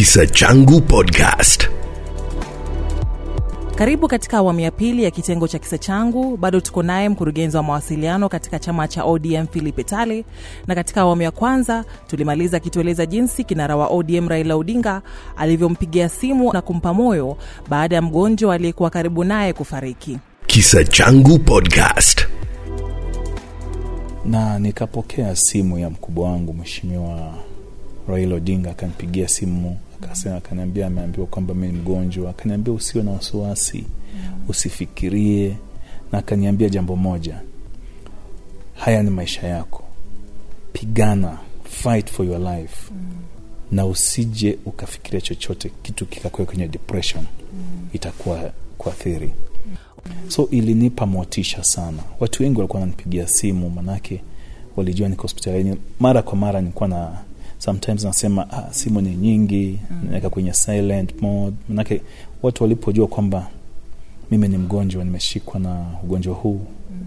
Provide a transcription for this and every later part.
Kisa Changu Podcast. Karibu katika awamu ya pili ya kitengo cha kisa changu. Bado tuko naye mkurugenzi wa mawasiliano katika chama cha ODM Philip Etale, na katika awamu ya kwanza tulimaliza akitueleza jinsi kinara wa ODM Raila Odinga alivyompigia simu na kumpa moyo baada ya mgonjwa aliyekuwa karibu naye kufariki. Kisa Changu Podcast. na nikapokea simu ya mkubwa wangu mheshimiwa Raila Odinga akanipigia simu akasema, akaniambia ameambiwa kwamba mi ni mgonjwa, akaniambia usiwe na wasiwasi, usifikirie, na akaniambia jambo moja, haya ni maisha yako, pigana, fight for your life. Na usije ukafikiria chochote kitu kikakuwa kwenye depression, itakuwa kuathiri. So ilinipa motisha sana. Watu wengi walikuwa wananipigia simu, manake walijua niko hospitalini. Mara kwa mara nilikuwa na sometimes nasema ah, simu ni nyingi mm. naweka kwenye silent mode, manake watu walipojua kwamba mimi ni mgonjwa, nimeshikwa na ugonjwa huu mm.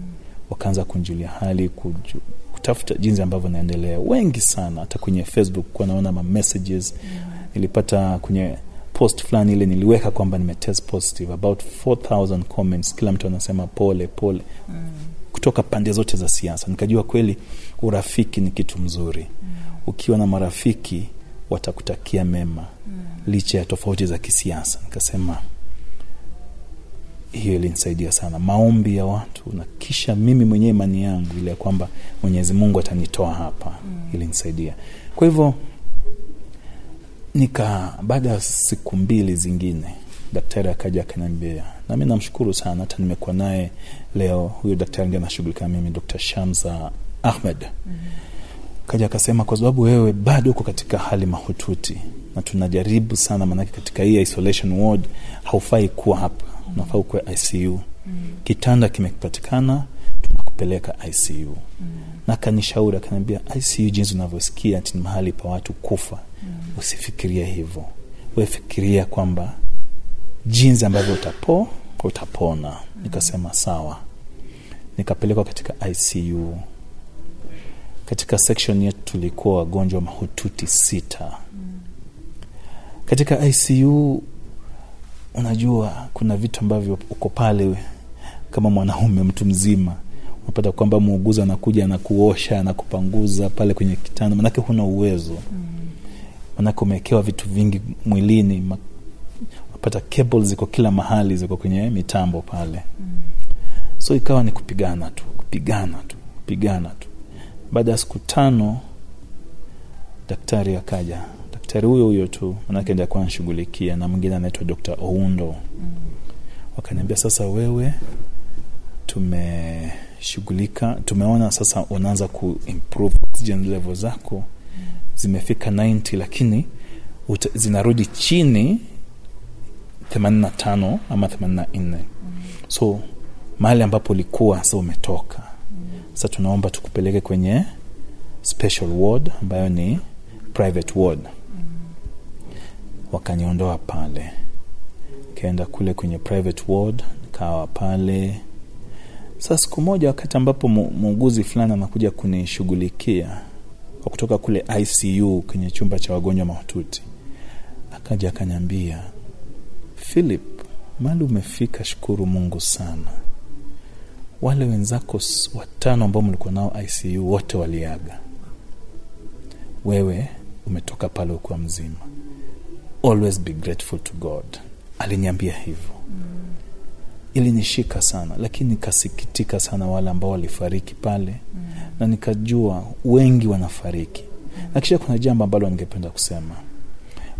wakaanza kunjulia hali kuju, kutafuta jinsi ambavyo naendelea. Wengi sana, hata kwenye Facebook kuwa naona ma messages mm. nilipata kwenye post fulani ile niliweka kwamba nimetest positive about 4000 comments kila mtu anasema pole pole mm. kutoka pande zote za siasa nikajua kweli urafiki ni kitu mzuri mm. Ukiwa na marafiki watakutakia mema mm. licha ya tofauti za kisiasa nikasema hiyo ilinisaidia sana maombi ya watu na kisha mimi mwenyewe imani yangu ile ya kwamba mwenyezi mungu atanitoa hapa mm. ilinisaidia kwa hivyo nika baada ya siku mbili zingine daktari akaja akaniambia na mi namshukuru sana hata nimekuwa naye leo huyo daktari ndi anashughulika mimi dr shamsa ahmed mm-hmm. Kaja akasema kwa sababu wewe bado uko katika hali mahututi na tunajaribu sana maanake katika hii isolation ward haufai kuwa hapa unafaa ukuwe icu mm-hmm. kitanda kimepatikana tunakupeleka icu mm-hmm. na kanishauri akaniambia icu jinsi unavyosikia ti mahali pa watu kufa mm. usifikirie hivyo wefikiria kwamba jinsi ambavyo utapo utapona mm. nikasema sawa nikapelekwa katika icu katika section yetu tulikuwa wagonjwa mahututi sita. Mm. katika icu unajua kuna vitu ambavyo uko pale kama mwanaume mtu mzima. Unapata kwamba muuguzi anakuja anakuosha anakupanguza pale kwenye kitanda. Manake huna uwezo. Manake umewekewa vitu vingi mwilini. Unapata cable ziko kila mahali ziko kwenye mitambo pale. So ikawa ni kupigana tu kupigana tu kupigana tu baada ya siku tano daktari akaja daktari huyo huyo tu manake ndi akuwa anashughulikia na mwingine anaitwa dr oundo mm. wakaniambia sasa wewe tumeshughulika tumeona sasa unaanza oxygen level zako zimefika 90 lakini uta, zinarudi chini 85 ama 84 mm. so mahali ambapo ulikuwa sa umetoka. Sasa tunaomba tukupeleke kwenye special ward ambayo ni private ward. Wakaniondoa pale. Kaenda kule kwenye private ward nikawa pale. Sasa siku moja wakati ambapo muuguzi fulani anakuja kunishughulikia kwa kutoka kule icu kwenye chumba cha wagonjwa mahututi akaja akanyambia, philip mali umefika shukuru mungu sana wale wenzako watano ambao mlikuwa nao icu wote waliaga. Wewe umetoka pale ukiwa mzima. Always be grateful to god. Aliniambia hivyo. Ilinishika sana lakini nikasikitika sana wale ambao walifariki pale mm. na nikajua wengi wanafariki. Mm. na kisha kuna jambo ambalo ningependa kusema.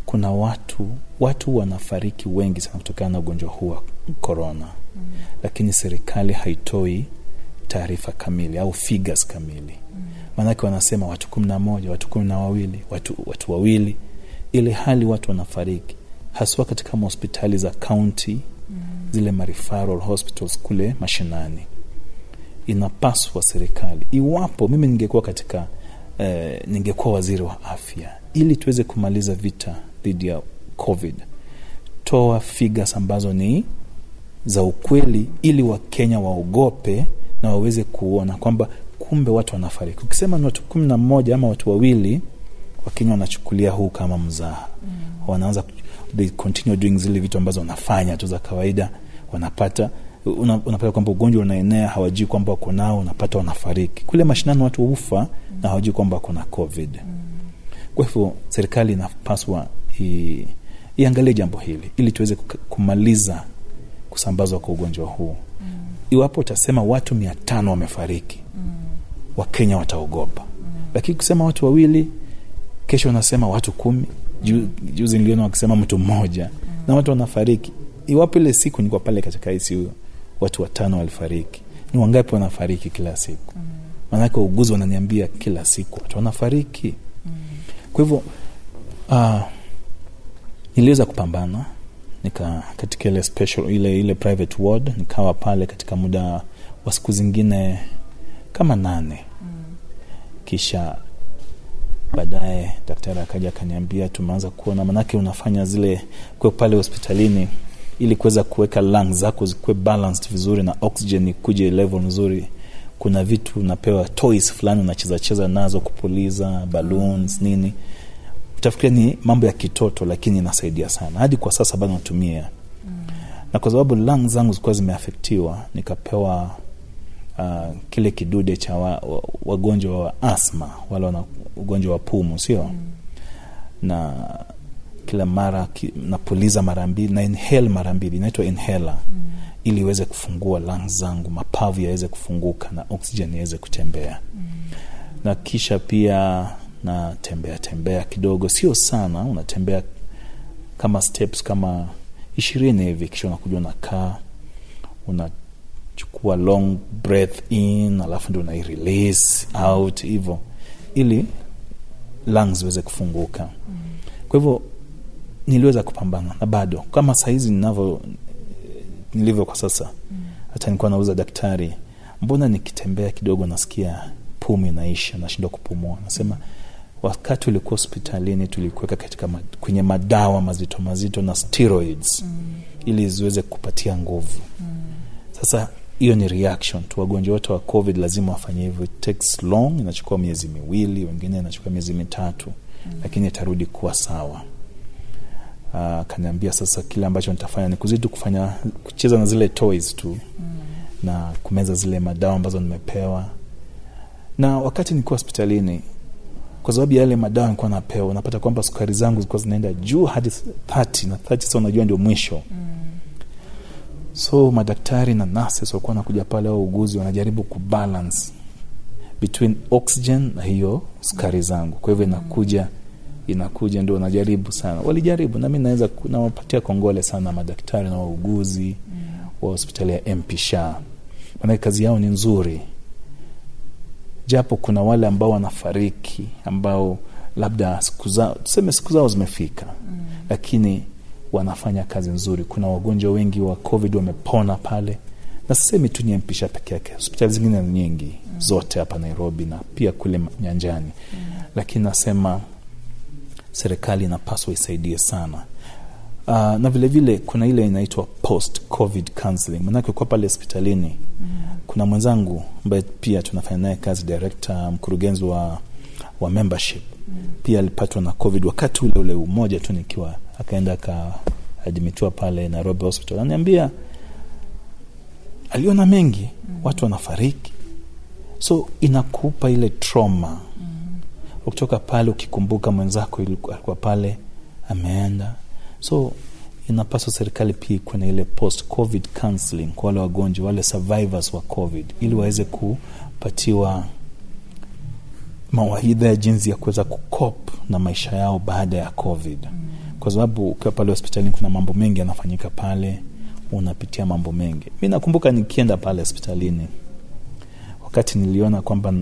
Kuna watu watu wanafariki wengi sana kutokana na ugonjwa huu wa korona mm. Lakini serikali haitoi taarifa kamili au figures kamili mm. wanasema watu kumi na moja watu kumi na wawili watu, watu wawili ili hali watu wanafariki haswa katika mahospitali za kaunti mm. zile marifaral hospitals kule mashinani inapaswa serikali iwapo mimi ningekuwa katika eh, ningekuwa waziri wa afya ili tuweze kumaliza vita dhidi ya covid toa figures ambazo ni za ukweli ili wakenya waogope na waweze kuona kwamba kumbe watu wanafariki ukisema ni watu kumi na mmoja ama watu wawili wakenya wanachukulia huu kama mzaha mm. wanaanza they continue doing zile vitu ambazo wanafanya tu za kawaida wanapata una, unapata kwamba ugonjwa unaenea hawajui kwamba wako nao unapata wanafariki kule mashinani watu hufa mm. na hawajui kwamba wako na covid mm. kwa hivyo serikali inapaswa iangalie jambo hili ili tuweze kumaliza kusambazwa kwa ugonjwa huu mm. iwapo utasema watu mia tano wamefariki mm. wakenya wataogopa mm. lakini kusema watu wawili kesho unasema watu kumi Ju, juzi niliona wakisema mtu mmoja mm. na watu wanafariki iwapo ile siku nikuwa pale katika ICU watu watano walifariki ni wangapi wanafariki kila siku mm. maanake wauguzi wananiambia kila siku watu wanafariki mm. kwa hivyo uh, niliweza kupambana nika katika ile special ile ile private ward nikawa pale katika muda wa siku zingine kama nane. Mm. kisha baadaye daktari akaja akaniambia tumeanza kuona manake unafanya zile kwe pale hospitalini ili kuweza kuweka lung zako zikuwe balanced vizuri na oxygen ikuje level nzuri. Kuna vitu unapewa toys fulani unachezacheza nazo kupuliza balloons nini utafikiria ni mambo ya kitoto lakini inasaidia sana hadi kwa sasa bado natumia mm. na kwa sababu lung zangu zilikuwa zimeafektiwa nikapewa uh, kile kidude cha wa, wa, wagonjwa wa asma wala wana ugonjwa wa pumu sio mm. na kila mara ki, napuliza mara mbili na inhale mara mbili inaitwa inhaler mm. ili iweze kufungua lung zangu mapavu yaweze kufunguka na oxygen iweze kutembea mm. na kisha pia natembea tembea kidogo sio sana unatembea kama steps kama ishirini hivi kisha unakuja unakaa unachukua long breath in alafu ndio unairelease out hivo ili lungs ziweze kufunguka mm. kwa hivyo niliweza kupambana na bado kama sahizi ninavyo nilivyo kwa sasa mm. hata nilikuwa nauza daktari mbona nikitembea kidogo nasikia pumi naisha, nashindwa kupumua nasema wakati ulikuwa hospitalini tulikuweka katika ma, kwenye madawa mazito mazito na steroids mm. ili ziweze kupatia nguvu mm. sasa hiyo ni reaction tu wagonjwa wote wa covid lazima wafanye hivyo it takes long inachukua miezi miwili wengine inachukua miezi mitatu mm. lakini itarudi kuwa sawa uh, sasa kile ambacho nitafanya ni kuzidi kufanya kucheza na zile toys tu mm. na kumeza zile madawa ambazo nimepewa na wakati nikuwa hospitalini kwa sababu ya yale madawa nilikuwa napewa unapata kwamba sukari zangu zilikuwa zinaenda juu hadi 30 na 30 sasa unajua ndio mwisho. Mm. so madaktari na nurses walikuwa nakuja pale au uguzi wanajaribu kubalance between oxygen na hiyo sukari zangu. Kwa hivyo inakuja inakuja ndio wanajaribu sana. Walijaribu nami naweza nawapatia kongole sana madaktari na wauguzi mm. wa hospitali ya mp sha manake kazi yao ni nzuri japo kuna wale ambao wanafariki ambao labda siku zao tuseme siku zao zimefika mm. lakini wanafanya kazi nzuri kuna wagonjwa wengi wa covid wamepona pale na sisemi tu ni mpisha peke yake hospitali zingine nyingi mm. zote hapa nairobi na pia kule nyanjani mm. lakini nasema serikali inapaswa isaidie sana uh, na vile vile kuna ile inaitwa post covid counseling manake kuwa pale hospitalini mm. kuna mwenzangu ambaye pia tunafanya naye kazi director mkurugenzi wa, wa membership mm. pia alipatwa na covid wakati ule ule umoja tu nikiwa akaenda akaadmitiwa pale nairobi hospital ananiambia aliona mengi mm. watu wanafariki so inakupa ile trauma mm. ukitoka pale ukikumbuka mwenzako alikuwa pale ameenda so inapaswa serikali pia ikuwe na ile post covid counseling kwa wale wagonjwa wale survivors wa covid ili waweze kupatiwa mawaidha ya jinsi ya kuweza kukop na maisha yao baada ya covid kwa sababu ukiwa pale hospitalini kuna mambo mengi yanafanyika pale unapitia mambo mengi mi nakumbuka nikienda pale hospitalini wakati niliona kwamba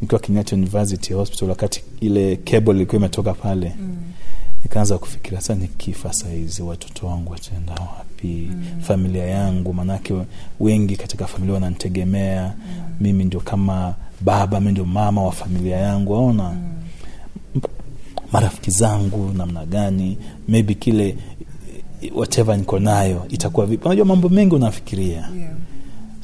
nikiwa Kenyatta University Hospital, wakati ile cable ilikuwa imetoka pale mm. Nikaanza kufikiria sasa, nikifa sahizi watoto wangu wataenda wapi? mm. familia yangu, maanake wengi katika familia wananitegemea mm. mimi ndio kama baba, mi ndio mama wa familia yangu, aona mm. marafiki zangu namna gani, maybe kile whatever niko nayo itakuwa vipi? Unajua mambo mengi unafikiria Yeah.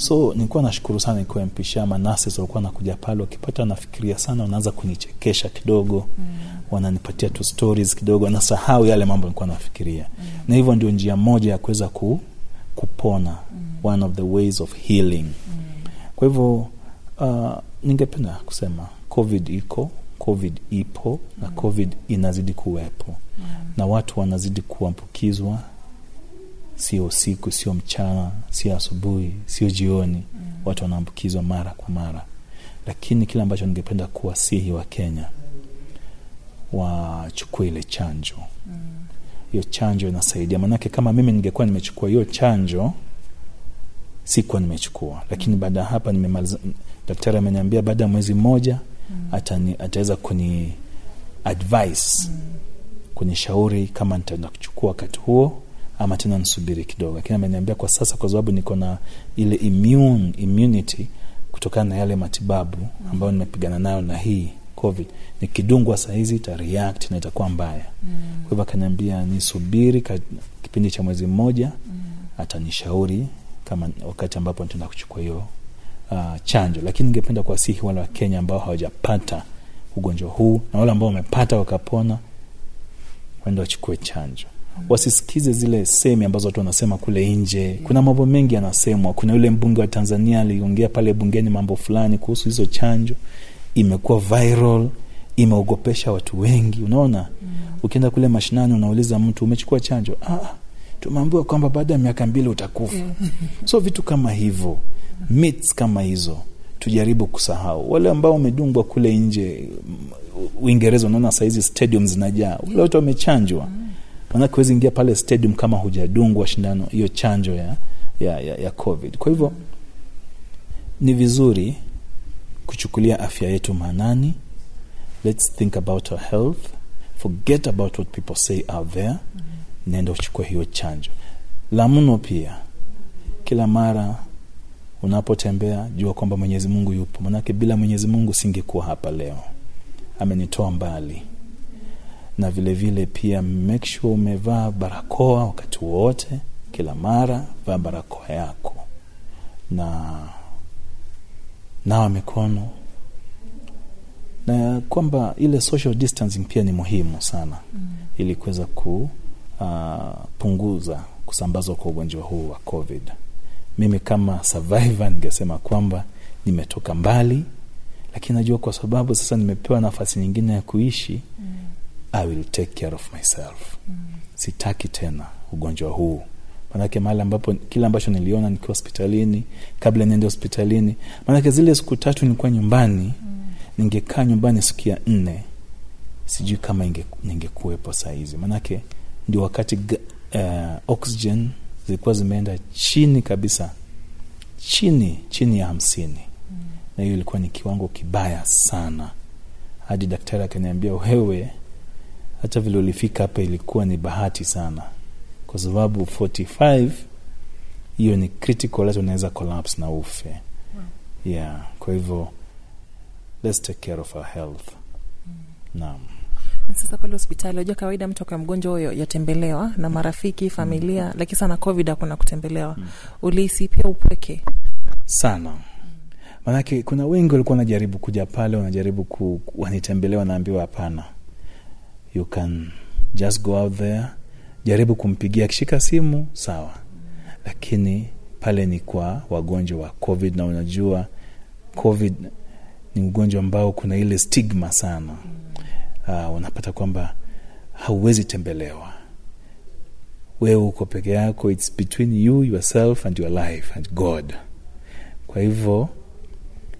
So nilikuwa nashukuru sana nikiwa mpisha manases walikuwa nakuja pale wakipata nafikiria sana wanaanza kunichekesha kidogo mm. wananipatia tu stories kidogo nasahau yale mambo nilikuwa nafikiria mm. na hivyo ndio njia moja ya kuweza ku, kupona mm. one of the ways of healing mm. kwa hivyo uh, ningependa kusema covid iko covid ipo na covid inazidi kuwepo mm. na watu wanazidi kuambukizwa sio usiku sio mchana sio asubuhi sio jioni mm. watu wanaambukizwa mara kwa mara lakini kile ambacho ningependa kuwasihi wa kenya wachukue ile chanjo hiyo mm. chanjo inasaidia maanake kama mimi ningekuwa nimechukua hiyo chanjo sikuwa nimechukua lakini mm. baada ya hapa nimemaliza daktari ameniambia baada ya mwezi mmoja mm. atani, ataweza kuni advice mm. kunishauri kama nitaenda kuchukua wakati huo ama tena nisubiri kidogo. Lakini ameniambia kwa sasa kwa sababu niko na ile immune, immunity kutokana na yale matibabu ambayo nimepigana nayo na hii covid. Nikidungwa sahizi itareact na itakuwa mbaya. Mm. kwa hivyo akaniambia nisubiri kipindi cha mwezi mmoja mm. atanishauri kama wakati ambapo nitaenda kuchukua hiyo uh, chanjo. Lakini ningependa kuwasihi wale wa kenya ambao hawajapata ugonjwa huu na wale ambao wamepata wakapona waenda wachukue chanjo wasisikize zile semi ambazo watu wanasema kule nje. Kuna mambo mengi yanasemwa. Kuna yule mbunge wa tanzania aliongea pale bungeni mambo fulani kuhusu hizo chanjo. Imekuwa viral imeogopesha watu wengi. Unaona? Mm. ukienda kule mashinani unauliza mtu umechukua chanjo? Ah, tumeambiwa kwamba baada ya miaka mbili utakufa. So vitu kama hivyo myths kama hizo tujaribu kusahau. Wale ambao wamedungwa kule nje uingereza unaona sahizi stadium zinajaa. Wale watu wamechanjwa manake huwezi ingia pale stadium kama hujadungwa shindano hiyo chanjo ya, ya, ya, ya covid. Kwa hivyo ni vizuri kuchukulia afya yetu maanani. Let's think about our health. Forget about what people say out there. Mm-hmm. hiyo chanjo. La mno pia kila mara unapotembea jua kwamba mwenyezi mungu yupo. Manake bila mwenyezi mungu singekuwa hapa leo. Amenitoa mbali na vilevile vile pia make sure umevaa barakoa wakati wote kila mara vaa barakoa yako na nawa mikono na kwamba ile social distancing pia ni muhimu sana mm. ili kuweza kupunguza uh, kusambazwa kwa ugonjwa huu wa covid mimi kama survivor ningesema kwamba nimetoka mbali lakini najua kwa sababu sasa nimepewa nafasi nyingine ya kuishi mm. I will take care of myself mm. sitaki tena ugonjwa huu manake mahali ambapo kile ambacho niliona nikiwa hospitalini kabla niende hospitalini manake zile siku tatu nilikuwa nyumbani mm. ningekaa nyumbani siku ya nne sijui kama inge, ningekuwepo sahizi manake ndio wakati uh, oxygen zilikuwa zimeenda chini kabisa chini chini ya hamsini mm. na hiyo ilikuwa ni kiwango kibaya sana hadi daktari akaniambia wewe hata vile ulifika hapa ilikuwa ni bahati sana kwa sababu 45 hiyo ni critical hata unaweza collapse na ufe wow. yeah kwa hivyo let's take care of our health mm. naam sasa pale hospitali wajua kawaida mtu akiwa mgonjwa huyo yatembelewa na marafiki familia mm. lakini sana covid hakuna kutembelewa mm. ulihisi pia upweke sana maanake kuna wengi walikuwa wanajaribu kuja pale wanajaribu ku, wanitembelea wanaambiwa hapana you can just go out there jaribu kumpigia akishika simu sawa. Lakini pale ni kwa wagonjwa wa covid na unajua covid ni ugonjwa ambao kuna ile stigma sana. Uh, unapata kwamba hauwezi tembelewa. Wewe uko peke yako its between you yourself and your life and god. Kwa hivyo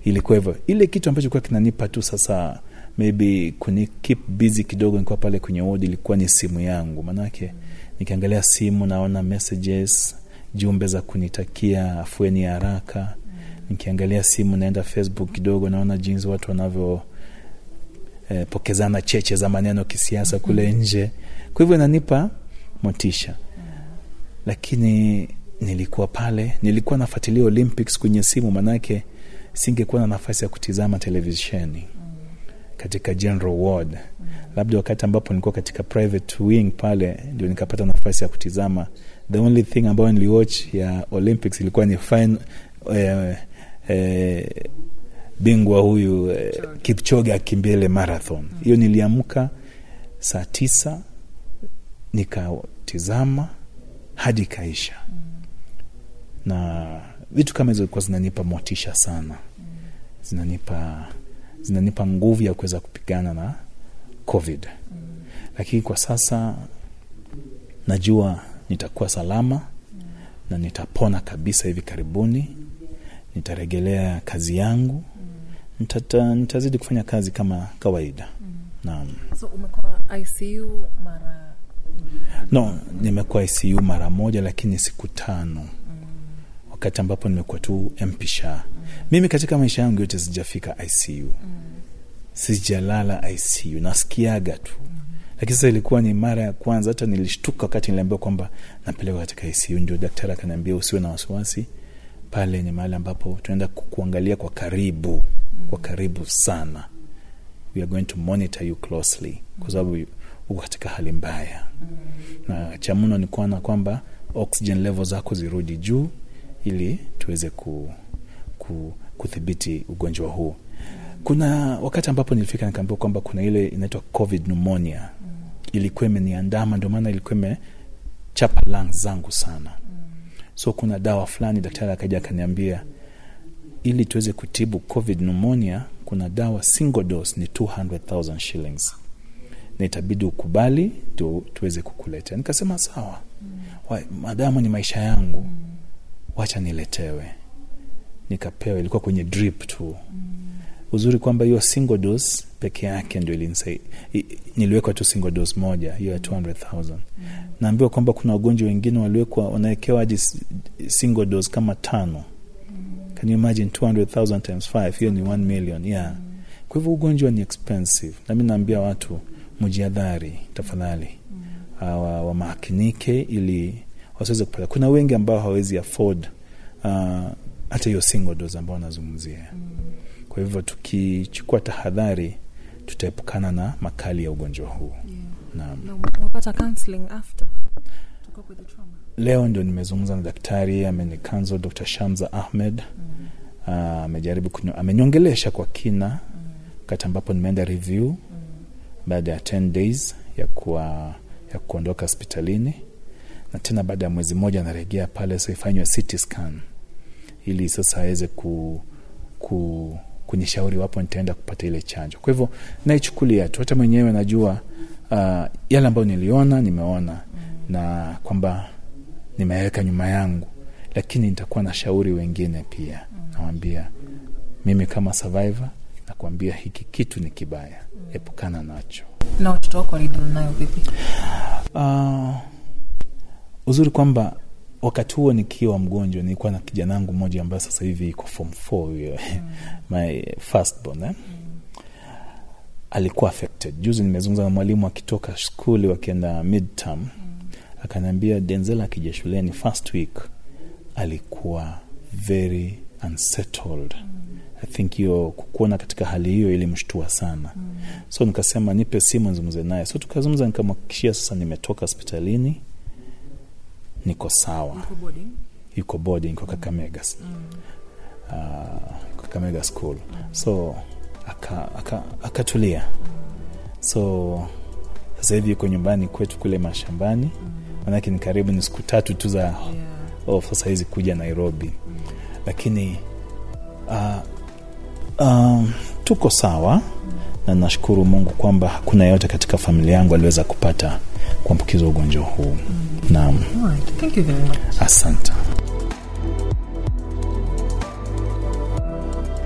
ilikuwa hivyo. Ile kitu ambacho kuwa kinanipa tu sasa maybe kuni keep busy kidogo nikuwa pale kwenye wodi ilikuwa ni simu yangu. Manake nikiangalia simu naona messages jumbe za kunitakia afueni ya haraka. Nikiangalia simu naenda facebook kidogo naona jinsi watu wanavyo eh, pokezana cheche za maneno kisiasa kule nje. Kwa hivyo inanipa motisha. Lakini nilikuwa pale nilikuwa nafuatilia olympics kwenye simu manake singekuwa na nafasi ya kutizama televisheni katika general ward. Labda wakati ambapo nilikuwa katika private wing pale ndio nikapata nafasi ya kutizama. The only thing ambayo niliwatch ya olympics ilikuwa ni fine, eh, eh, bingwa huyu eh, kipchoge. Akimbia ile marathon. Hiyo niliamka saa tisa nikatizama hadi kaisha na vitu kama hizo ilikuwa zinanipa motisha sana. Zinanipa zinanipa nguvu ya kuweza kupigana na covid. Lakini kwa sasa najua nitakuwa salama na nitapona kabisa hivi karibuni. Nitaregelea kazi yangu. Nitata, nitazidi kufanya kazi kama kawaida. Naam. So umekuwa icu mara no nimekuwa icu mara moja lakini siku tano wakati ambapo nimekuwa tu mpisha mimi katika maisha yangu yote sijafika icu sijalala icu nasikiaga tu. Lakini sasa ilikuwa ni mara ya kwanza hata nilishtuka wakati niliambiwa kwamba napelekwa katika icu ndio daktari akaniambia usiwe na wasiwasi pale ni mahali ambapo tunaenda kuangalia kwa karibu kwa karibu sana. We are going to monitor you closely kwa sababu uko katika hali mbaya. Na cha ni kuona kwamba oxygen level zako zirudi juu ili tuweze ku, ku, kudhibiti ugonjwa huu. Kuna wakati ambapo nilifika nikaambiwa kwamba kuna ile inaitwa covid pneumonia. Ilikuwa imeniandama ndio maana ilikuwa imechapa lungs zangu sana. So kuna dawa fulani daktari akaja akaniambia ili tuweze kutibu covid pneumonia kuna dawa single dose ni 200000 shillings. Na itabidi ukubali tu, tuweze kukuletea nikasema sawa. Mm. madamu ni maisha yangu. Mm. Wacha niletewe. Nikapewa ilikuwa kwenye drip tu. Mm. uzuri kwamba hiyo single dose peke yake ndio niliwekwa tu single dose moja hiyo ya 200000 mm. naambiwa kwamba kuna wagonjwa wengine waliwekwa wanawekewa hadi single dose kama tano. Can you imagine 200000 times 5 hiyo ni 1 million yeah. Kwa hivyo ugonjwa ni expensive. Nami naambia watu mjiadhari tafadhali. Uh, wa- wamakinike ili wasiweze kupata. Kuna wengi ambao hawawezi afford uh, hata hiyo single dose ambao wanazungumzia. Kwa hivyo tukichukua tahadhari tutaepukana na makali ya ugonjwa huu. Yeah. na ume- umepata counseling after? To cope with the trauma. Leo ndio nimezungumza na daktari amenikanzo dr shamza ahmed. Amejaribu amejaribu uh, ameniongelesha kwa kina wakati ambapo nimeenda review baada ya 10 days ya kuwa ya kuondoka hospitalini na tena baada ya mwezi mmoja anaregea pale sasa ifanywe CT scan ili sasa aweze ku, ku kunishauri wapo nitaenda kupata ile chanjo. Kwa hivyo naichukulia tu. Hata mwenyewe najua uh, yale ambayo niliona nimeona mm. na kwamba nimeweka nyuma yangu. Lakini nitakuwa na shauri wengine pia. Mm. nawambia mimi kama survivor nakwambia hiki kitu ni kibaya. Mm. epukana nacho. Na watoto wako walidili nayo vipi? Uh, uzuri kwamba wakati huo nikiwa mgonjwa nilikuwa na kijana wangu mmoja ambaye sasa hivi iko form four huyo my firstborn eh? alikuwa affected. Juzi nimezungumza na mwalimu akitoka skuli wakienda midterm. Akaniambia denzel akija shuleni first week alikuwa very unsettled. I think hiyo kukuona katika hali hiyo ilimshtua sana. Mm. so nikasema nipe simu nizungumze naye. So tukazungumza nikamhakikishia sasa nimetoka hospitalini niko sawa. Yuko boarding kwa kakamega uh, kakamega school. So akatulia aka, aka so sasa hivi yuko nyumbani kwetu kule mashambani. Manake ni karibu ni siku tatu tu za off sasa hizi kuja nairobi. Lakini uh, um, tuko sawa na nashukuru mungu kwamba hakuna yeyote katika familia yangu aliweza kupata kuambukizwa ugonjwa huu naam Right. thank you very much asante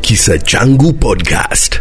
Kisa Changu Podcast.